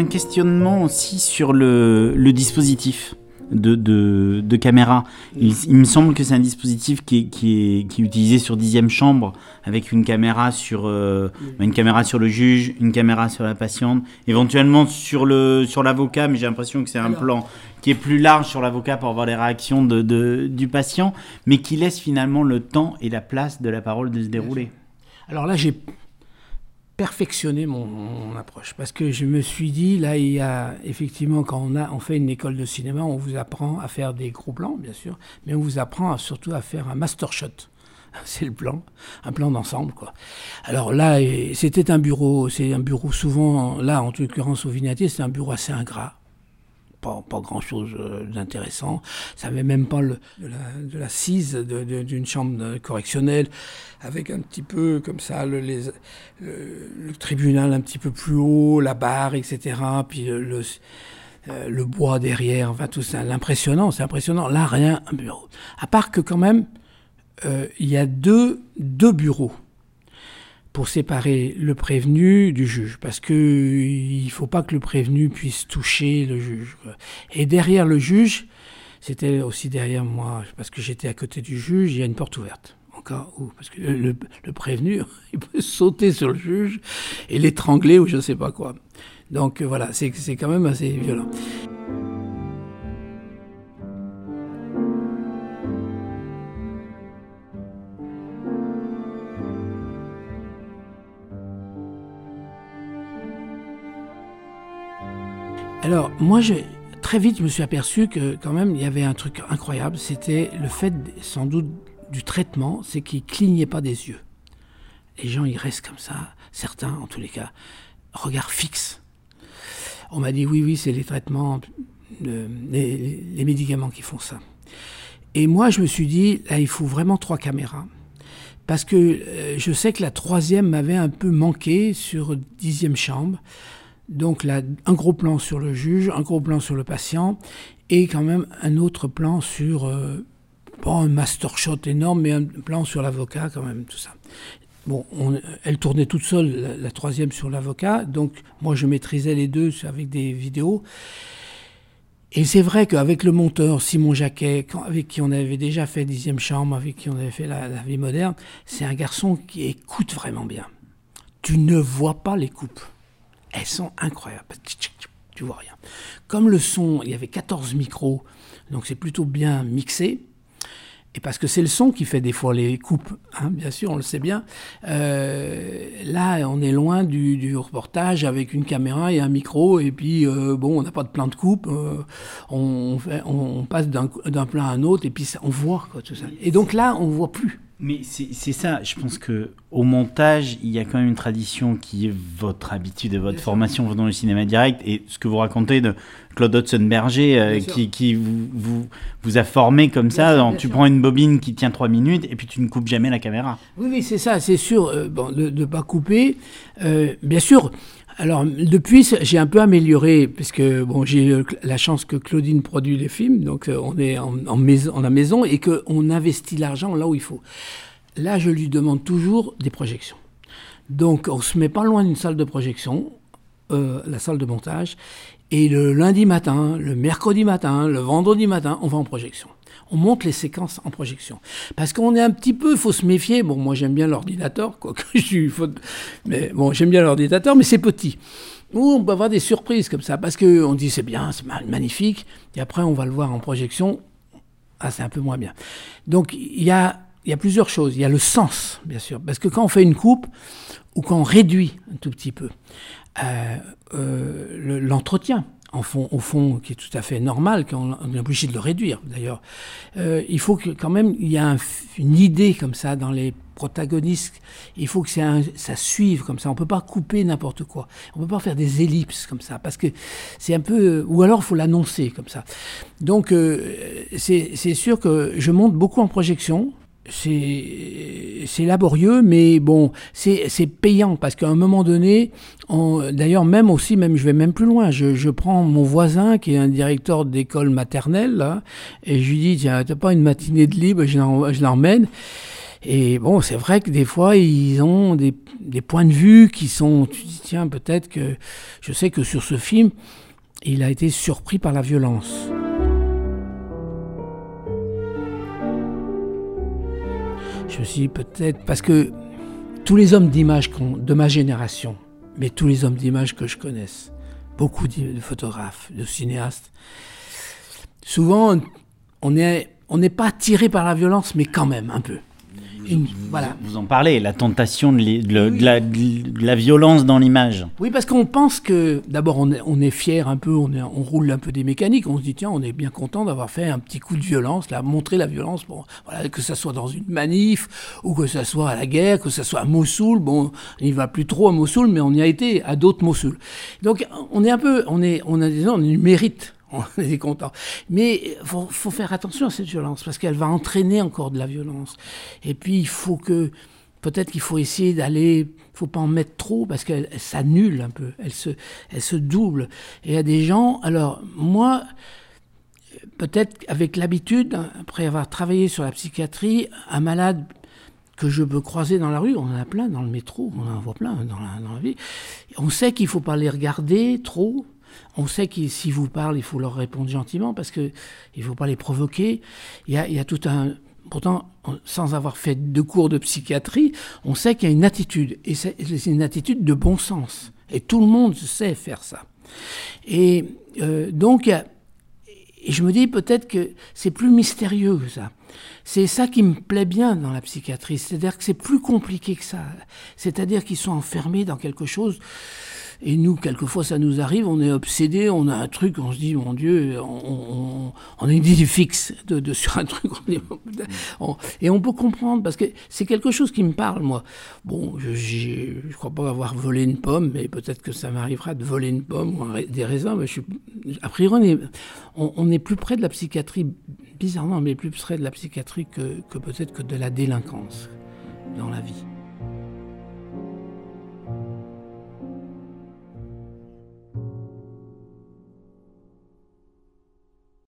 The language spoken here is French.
un questionnement aussi sur le, le dispositif de, de, de caméra. Il, il me semble que c'est un dispositif qui est, qui, est, qui est utilisé sur dixième chambre avec une caméra sur euh, une caméra sur le juge, une caméra sur la patiente, éventuellement sur le sur l'avocat, mais j'ai l'impression que c'est un plan qui est plus large sur l'avocat pour avoir les réactions de, de, du patient, mais qui laisse finalement le temps et la place de la parole de se dérouler. Alors là, j'ai perfectionné mon, approche. Parce que je me suis dit là il y a effectivement quand on a on fait une école de cinéma on vous apprend à faire des gros plans bien sûr mais on vous apprend surtout à faire un master shot. C'est le plan un plan d'ensemble quoi. Alors là c'était un bureau c'est un bureau souvent là en l'occurrence au Vignatier c'est un bureau assez ingrat pas, pas grand chose d'intéressant. Ça avait même pas le, de, la, de l'assise d'une chambre correctionnelle, avec un petit peu comme ça le, le, tribunal un petit peu plus haut, la barre, etc. Puis le, le, euh, le bois derrière, enfin tout ça, l'impressionnant, c'est impressionnant. Là, rien, un bureau. À part que quand même, euh, il y a deux, deux bureaux pour séparer le prévenu du juge, parce que il faut pas que le prévenu puisse toucher le juge. Et derrière le juge, c'était aussi derrière moi, parce que j'étais à côté du juge, il y a une porte ouverte. En où, parce que le, le prévenu, il peut sauter sur le juge et l'étrangler ou je ne sais pas quoi. Donc voilà, c'est quand même assez violent. Alors, moi, je, très vite, je me suis aperçu que quand même, il y avait un truc incroyable. C'était le fait, sans doute, du traitement, c'est qu'il clignait pas des yeux. Les gens, ils restent comme ça, certains, en tous les cas, regard fixe. On m'a dit, oui, oui, c'est les traitements, les, les, médicaments qui font ça. Et moi, je me suis dit, là, il faut vraiment trois caméras. Parce que euh, je sais que la troisième m'avait un peu manqué sur dixième chambre. Donc un gros plan sur le juge, un gros plan sur le patient, et quand même un autre plan sur, euh, pas un master shot énorme, mais un plan sur l'avocat quand même, tout ça. Bon, on, elle tournait toute seule, la, troisième sur l'avocat, donc moi je maîtrisais les deux avec des vidéos. Et c'est vrai qu'avec le monteur Simon Jacquet, avec qui on avait déjà fait Dixième Chambre, avec qui on avait fait la vie moderne, c'est un garçon qui écoute vraiment bien. Tu ne vois pas les coupes elles sont incroyables. Tu vois rien. Comme le son, il y avait 14 micros, donc c'est plutôt bien mixé. Et parce que c'est le son qui fait des fois les coupes, hein, bien sûr, on le sait bien. Euh, là, on est loin du, reportage avec une caméra et un micro, et puis euh, bon, on n'a pas de plan de coupe, euh, on, passe d'un plan à un autre, et puis on voit quoi, tout ça. Et donc là, on voit plus. Mais c'est ça, je pense que au montage, il y a quand même une tradition qui est votre habitude et votre formation dans le cinéma direct et ce que vous racontez de Claude Hudson-Berger euh, qui, qui vous, vous, vous, a formé comme bien ça. Sûr, tu sûr. prends une bobine qui tient trois minutes et puis tu ne coupes jamais la caméra. Oui, oui, c'est ça, c'est sûr. Euh, bon, de ne pas couper. Euh, bien sûr, alors, depuis, j'ai un peu amélioré, puisque bon, j'ai la chance que Claudine produit les films, donc euh, on est en, en, maison, en la maison et qu'on investit l'argent là où il faut. Là, je lui demande toujours des projections. Donc, on se met pas loin d'une salle de projection, euh, la salle de montage, et le lundi matin, le mercredi matin, le vendredi matin, on va en projection on monte les séquences en projection. Parce qu'on est un petit peu, faut se méfier. Bon, moi j'aime bien l'ordinateur, quoi que je suis. Faut... Mais bon, j'aime bien l'ordinateur, mais c'est petit. Ou on peut avoir des surprises comme ça, parce qu'on dit c'est bien, c'est magnifique, et après on va le voir en projection, ah c'est un peu moins bien. Donc il y a, y a plusieurs choses. Il y a le sens, bien sûr, parce que quand on fait une coupe, ou quand on réduit un tout petit peu, l'entretien, en fond, au fond, qui est tout à fait normal, qu'on est obligé de le réduire d'ailleurs. Euh, il faut que quand même il y un, une idée comme ça dans les protagonistes. Il faut que ça suive comme ça. On peut pas couper n'importe quoi. On peut pas faire des ellipses comme ça parce que c'est un peu. Ou alors il faut l'annoncer comme ça. Donc euh, c'est sûr que je monte beaucoup en projection c'est laborieux, mais bon, c'est payant parce qu'à un moment donné, d'ailleurs même aussi, même je vais même plus loin, je, je prends mon voisin qui est un directeur d'école maternelle et je lui dis tiens t'as pas une matinée de libre, je l'emmène. Et bon, c'est vrai que des fois, ils ont des, des, points de vue qui sont. Tu dis, tiens, peut-être que. Je sais que sur ce film, il a été surpris par la violence. Je suis peut-être. Parce que tous les hommes d'image de ma génération, mais tous les hommes d'image que je connaisse, beaucoup de photographes, de cinéastes, souvent, on n'est pas tiré par la violence, mais quand même un peu voilà. Vous en parlez, la tentation de, la, violence dans l'image. Oui, parce qu'on pense que, d'abord, on est, on est fier un peu, on, on, roule un peu des mécaniques, on se dit, tiens, on est bien content d'avoir fait un petit coup de violence, là, montrer la violence, bon, voilà, que ça soit dans une manif, ou que ça soit à la guerre, que ça soit à Mossoul, bon, il n'y va plus trop à Mossoul, mais on y a été à d'autres Mossoul. Donc, on est un peu, on est, on a des on a du mérite on est content. Mais il faut, faire attention à cette violence, parce qu'elle va entraîner encore de la violence. Et puis, il faut que, peut-être qu'il faut essayer d'aller, il faut pas en mettre trop, parce qu'elle s'annule un peu, elle se, double. Et il y a des gens, alors, moi, peut-être avec l'habitude, après avoir travaillé sur la psychiatrie, un malade que je peux croiser dans la rue, on en a plein dans le métro, on en voit plein dans la, dans la vie. On sait qu'il faut pas les regarder trop, on sait que s'ils vous parlent, il faut leur répondre gentiment parce qu'il ne faut pas les provoquer. Il y, a, tout un. Pourtant, sans avoir fait de cours de psychiatrie, on sait qu'il y a une attitude. Et c'est une attitude de bon sens. Et tout le monde sait faire ça. Et euh, donc, et je me dis peut-être que c'est plus mystérieux que ça. C'est ça qui me plaît bien dans la psychiatrie. C'est-à-dire que c'est plus compliqué que ça. C'est-à-dire qu'ils sont enfermés dans quelque chose et nous, quelquefois, ça nous arrive, on est obsédé, on a un truc, on se dit, mon Dieu, on, a une idée fixe sur un truc. et on peut comprendre, parce que c'est quelque chose qui me parle, moi. Bon, je ne crois pas avoir volé une pomme, mais peut-être que ça m'arrivera de voler une pomme ou des raisins. Mais je a priori, on est, plus près de la psychiatrie, bizarrement, mais plus près de la psychiatrie que, que peut-être que de la délinquance dans la vie.